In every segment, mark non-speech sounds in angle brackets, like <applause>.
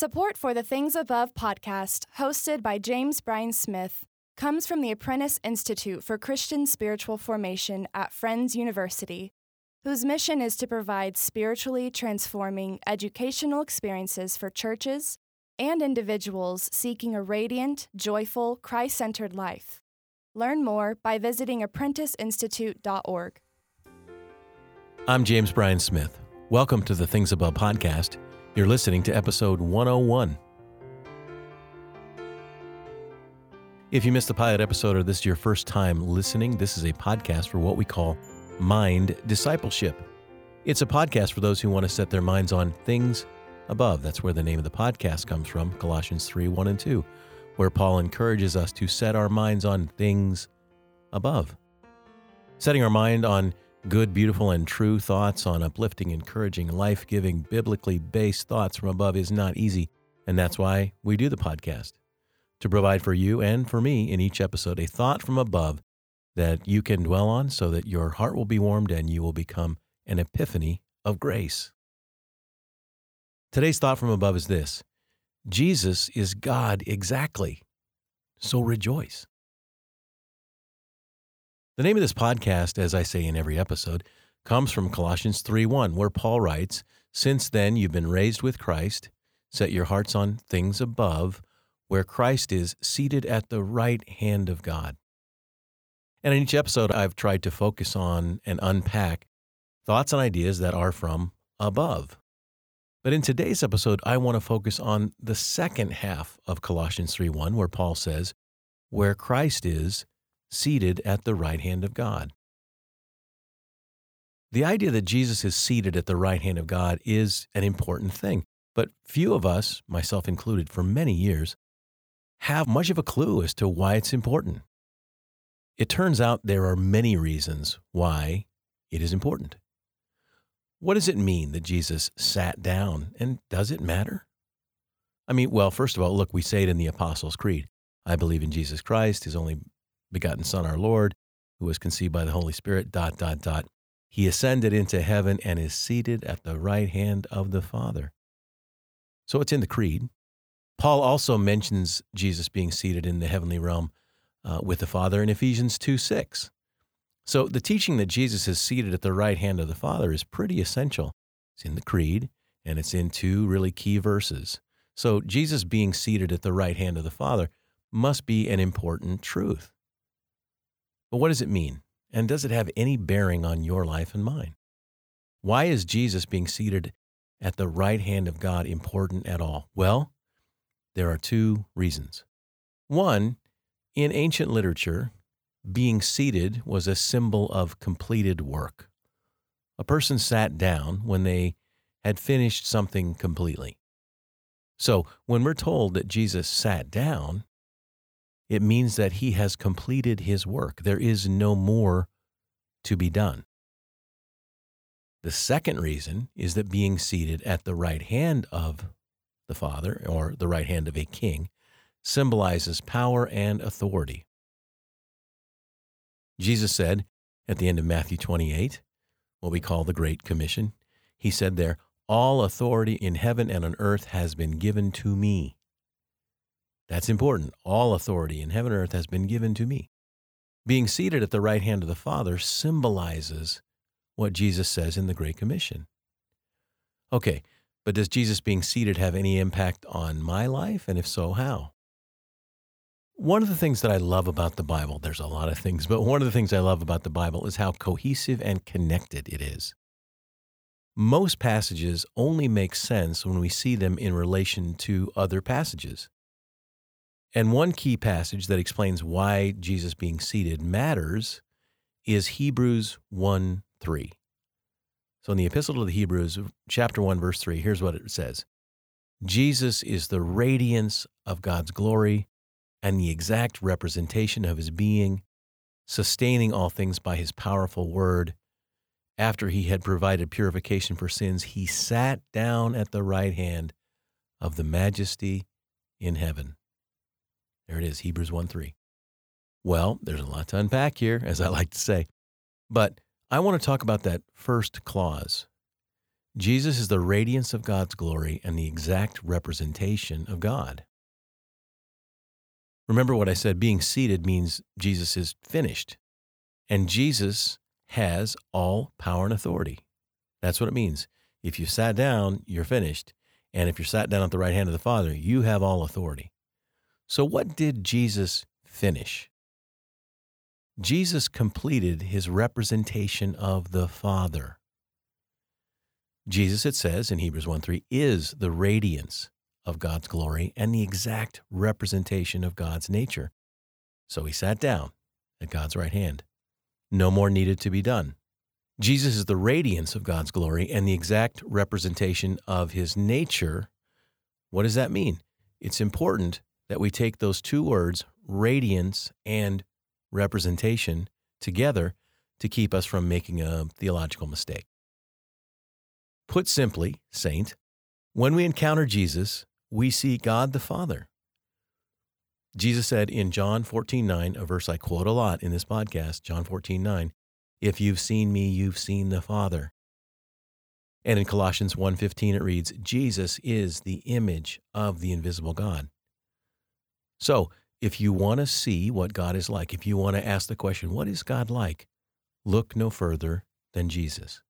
Support for the Things Above podcast, hosted by James Bryan Smith, comes from the Apprentice Institute for Christian Spiritual Formation at Friends University, whose mission is to provide spiritually transforming educational experiences for churches and individuals seeking a radiant, joyful, Christ centered life. Learn more by visiting apprenticeinstitute.org. I'm James Bryan Smith. Welcome to the Things Above podcast. You're listening to episode 101. If you missed the pilot episode or this is your first time listening, this is a podcast for what we call mind discipleship. It's a podcast for those who want to set their minds on things above. That's where the name of the podcast comes from Colossians 3 1 and 2, where Paul encourages us to set our minds on things above. Setting our mind on good, beautiful, and true thoughts, on uplifting, encouraging, life giving, biblically based thoughts from above is not easy. And that's why we do the podcast to provide for you and for me in each episode a thought from above that you can dwell on so that your heart will be warmed and you will become an epiphany of grace. Today's thought from above is this Jesus is God exactly. So rejoice. The name of this podcast, as I say in every episode, comes from Colossians 3:1, where Paul writes, "Since then you've been raised with Christ, set your hearts on things above, where Christ is seated at the right hand of God." And in each episode, I've tried to focus on and unpack thoughts and ideas that are from above. But in today's episode, I want to focus on the second half of Colossians 3:1 where Paul says, "Where Christ is seated at the right hand of God." The idea that Jesus is seated at the right hand of God is an important thing, but few of us, myself included for many years, have much of a clue as to why it's important. It turns out there are many reasons why it is important. What does it mean that Jesus sat down, and does it matter? I mean, well, first of all, look, we say it in the Apostles' Creed I believe in Jesus Christ, his only begotten Son, our Lord, who was conceived by the Holy Spirit, dot, dot, dot. He ascended into heaven and is seated at the right hand of the Father. So it's in the Creed. Paul also mentions Jesus being seated in the heavenly realm uh, with the Father in Ephesians 2 6. So the teaching that Jesus is seated at the right hand of the Father is pretty essential. It's in the Creed, and it's in two really key verses. So Jesus being seated at the right hand of the Father must be an important truth. But what does it mean? And does it have any bearing on your life and mine? Why is Jesus being seated at the right hand of God important at all? Well, there are two reasons. One, in ancient literature, being seated was a symbol of completed work. A person sat down when they had finished something completely. So when we're told that Jesus sat down, it means that he has completed his work. There is no more to be done. The second reason is that being seated at the right hand of the Father, or the right hand of a king, symbolizes power and authority. Jesus said at the end of Matthew 28, what we call the Great Commission, He said there, All authority in heaven and on earth has been given to me. That's important. All authority in heaven and earth has been given to me. Being seated at the right hand of the Father symbolizes what Jesus says in the Great Commission. Okay, but does Jesus being seated have any impact on my life? And if so, how? One of the things that I love about the Bible, there's a lot of things, but one of the things I love about the Bible is how cohesive and connected it is. Most passages only make sense when we see them in relation to other passages. And one key passage that explains why Jesus being seated matters is Hebrews 1 3. So in the Epistle to the Hebrews, chapter 1, verse 3, here's what it says Jesus is the radiance of God's glory and the exact representation of his being, sustaining all things by his powerful word. After he had provided purification for sins, he sat down at the right hand of the majesty in heaven. There it is, Hebrews 1 3. Well, there's a lot to unpack here, as I like to say. But I want to talk about that first clause. Jesus is the radiance of God's glory and the exact representation of God. Remember what I said being seated means Jesus is finished. And Jesus has all power and authority. That's what it means. If you sat down, you're finished. And if you're sat down at the right hand of the Father, you have all authority. So, what did Jesus finish? Jesus completed his representation of the Father. Jesus, it says in Hebrews 1 3, is the radiance of God's glory and the exact representation of God's nature. So he sat down at God's right hand. No more needed to be done. Jesus is the radiance of God's glory and the exact representation of his nature. What does that mean? It's important that we take those two words, radiance and representation, together to keep us from making a theological mistake. Put simply, saint, when we encounter Jesus, we see God the Father. Jesus said in John 14, 9, a verse I quote a lot in this podcast, John 14, 9, if you've seen me, you've seen the Father. And in Colossians 1:15 it reads, Jesus is the image of the invisible God. So, if you want to see what God is like, if you want to ask the question, what is God like? Look no further than Jesus.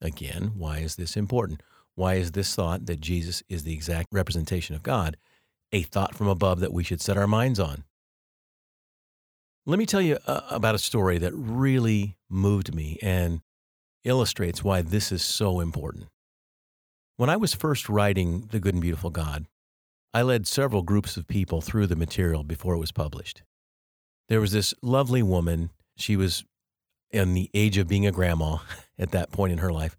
Again, why is this important? Why is this thought that Jesus is the exact representation of God a thought from above that we should set our minds on? Let me tell you uh, about a story that really moved me and illustrates why this is so important. When I was first writing The Good and Beautiful God, I led several groups of people through the material before it was published. There was this lovely woman. She was in the age of being a grandma <laughs> at that point in her life.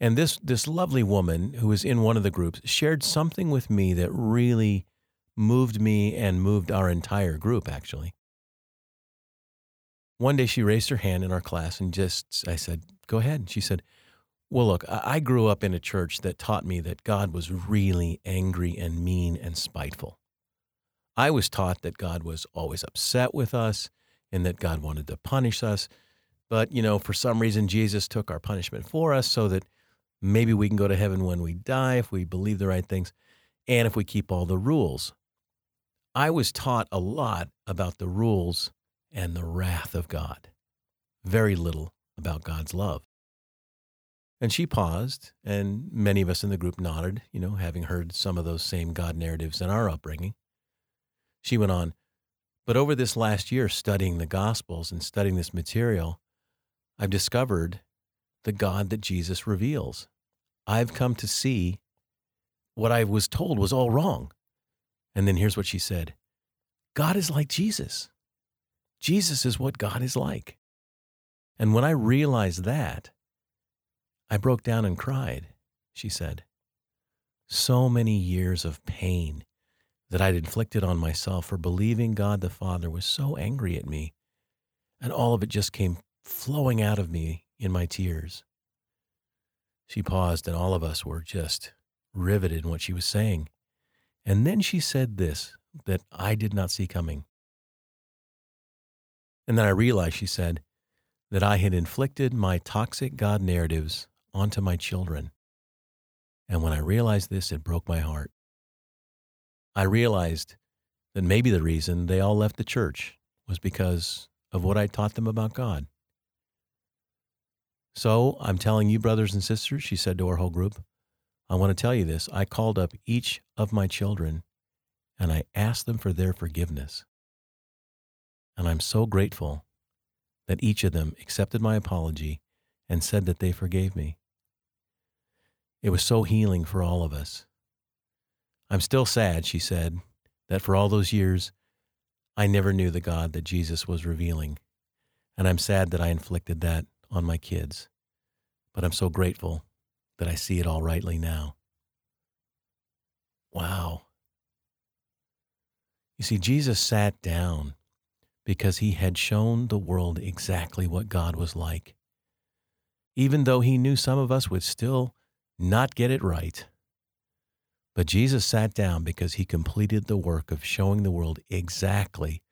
And this, this lovely woman who was in one of the groups shared something with me that really moved me and moved our entire group, actually. One day she raised her hand in our class and just, I said, Go ahead. She said, Well, look, I grew up in a church that taught me that God was really angry and mean and spiteful. I was taught that God was always upset with us and that God wanted to punish us. But, you know, for some reason, Jesus took our punishment for us so that maybe we can go to heaven when we die if we believe the right things and if we keep all the rules. I was taught a lot about the rules and the wrath of God, very little about God's love. And she paused, and many of us in the group nodded, you know, having heard some of those same God narratives in our upbringing. She went on, But over this last year, studying the Gospels and studying this material, I've discovered the God that Jesus reveals. I've come to see what I was told was all wrong. And then here's what she said God is like Jesus. Jesus is what God is like. And when I realized that, I broke down and cried, she said. So many years of pain that I'd inflicted on myself for believing God the Father was so angry at me, and all of it just came flowing out of me in my tears. She paused, and all of us were just riveted in what she was saying. And then she said this that I did not see coming. And then I realized, she said, that I had inflicted my toxic God narratives onto my children. And when I realized this, it broke my heart. I realized that maybe the reason they all left the church was because of what I taught them about God. So I'm telling you, brothers and sisters, she said to our whole group, I want to tell you this. I called up each of my children and I asked them for their forgiveness. And I'm so grateful that each of them accepted my apology and said that they forgave me. It was so healing for all of us. I'm still sad, she said, that for all those years, I never knew the God that Jesus was revealing. And I'm sad that I inflicted that on my kids. But I'm so grateful that I see it all rightly now. Wow. You see, Jesus sat down because he had shown the world exactly what God was like. Even though he knew some of us would still not get it right. But Jesus sat down because he completed the work of showing the world exactly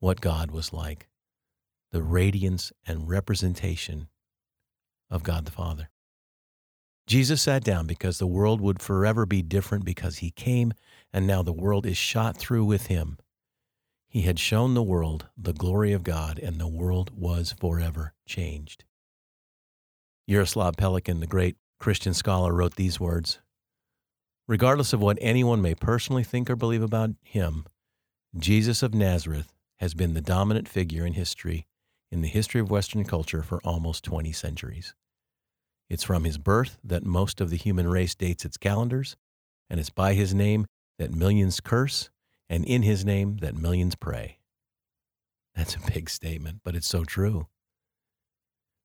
what God was like the radiance and representation of God the Father. Jesus sat down because the world would forever be different because he came, and now the world is shot through with him. He had shown the world the glory of God, and the world was forever changed. Yaroslav Pelikan, the great Christian scholar, wrote these words Regardless of what anyone may personally think or believe about him, Jesus of Nazareth has been the dominant figure in history, in the history of Western culture for almost 20 centuries. It's from his birth that most of the human race dates its calendars, and it's by his name that millions curse, and in his name that millions pray. That's a big statement, but it's so true.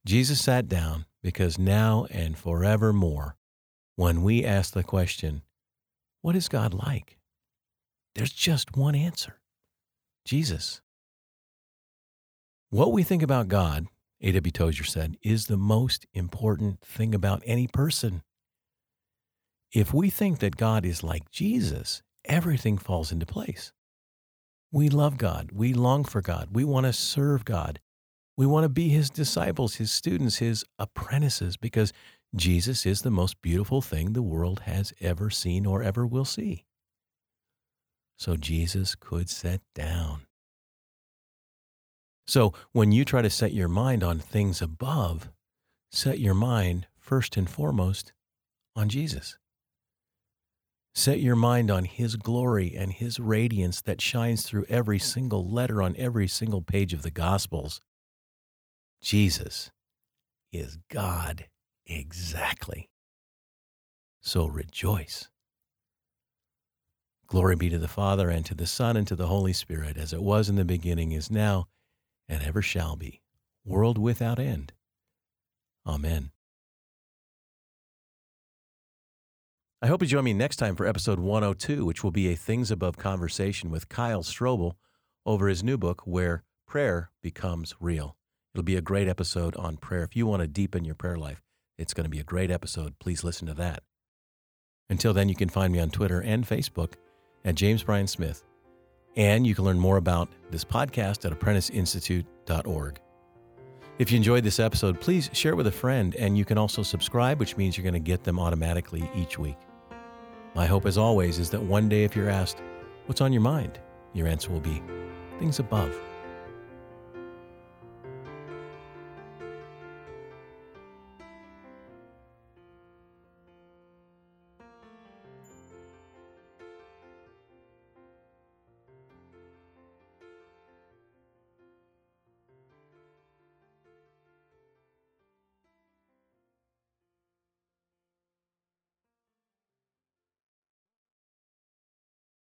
Jesus sat down because now and forevermore, when we ask the question, What is God like? There's just one answer Jesus. What we think about God A.W. Tozer said, is the most important thing about any person. If we think that God is like Jesus, everything falls into place. We love God. We long for God. We want to serve God. We want to be his disciples, his students, his apprentices, because Jesus is the most beautiful thing the world has ever seen or ever will see. So Jesus could set down. So when you try to set your mind on things above, set your mind first and foremost on Jesus. Set your mind on His glory and His radiance that shines through every single letter on every single page of the Gospels. Jesus is God exactly. So rejoice. Glory be to the Father, and to the Son, and to the Holy Spirit, as it was in the beginning, is now, and ever shall be, world without end. Amen. I hope you join me next time for episode 102, which will be a Things Above conversation with Kyle Strobel over his new book, Where Prayer Becomes Real. It'll be a great episode on prayer. If you want to deepen your prayer life, it's going to be a great episode. Please listen to that. Until then, you can find me on Twitter and Facebook at James Bryan Smith. And you can learn more about this podcast at apprenticeinstitute.org. If you enjoyed this episode, please share it with a friend, and you can also subscribe, which means you're going to get them automatically each week. My hope, as always, is that one day if you're asked, What's on your mind? your answer will be things above.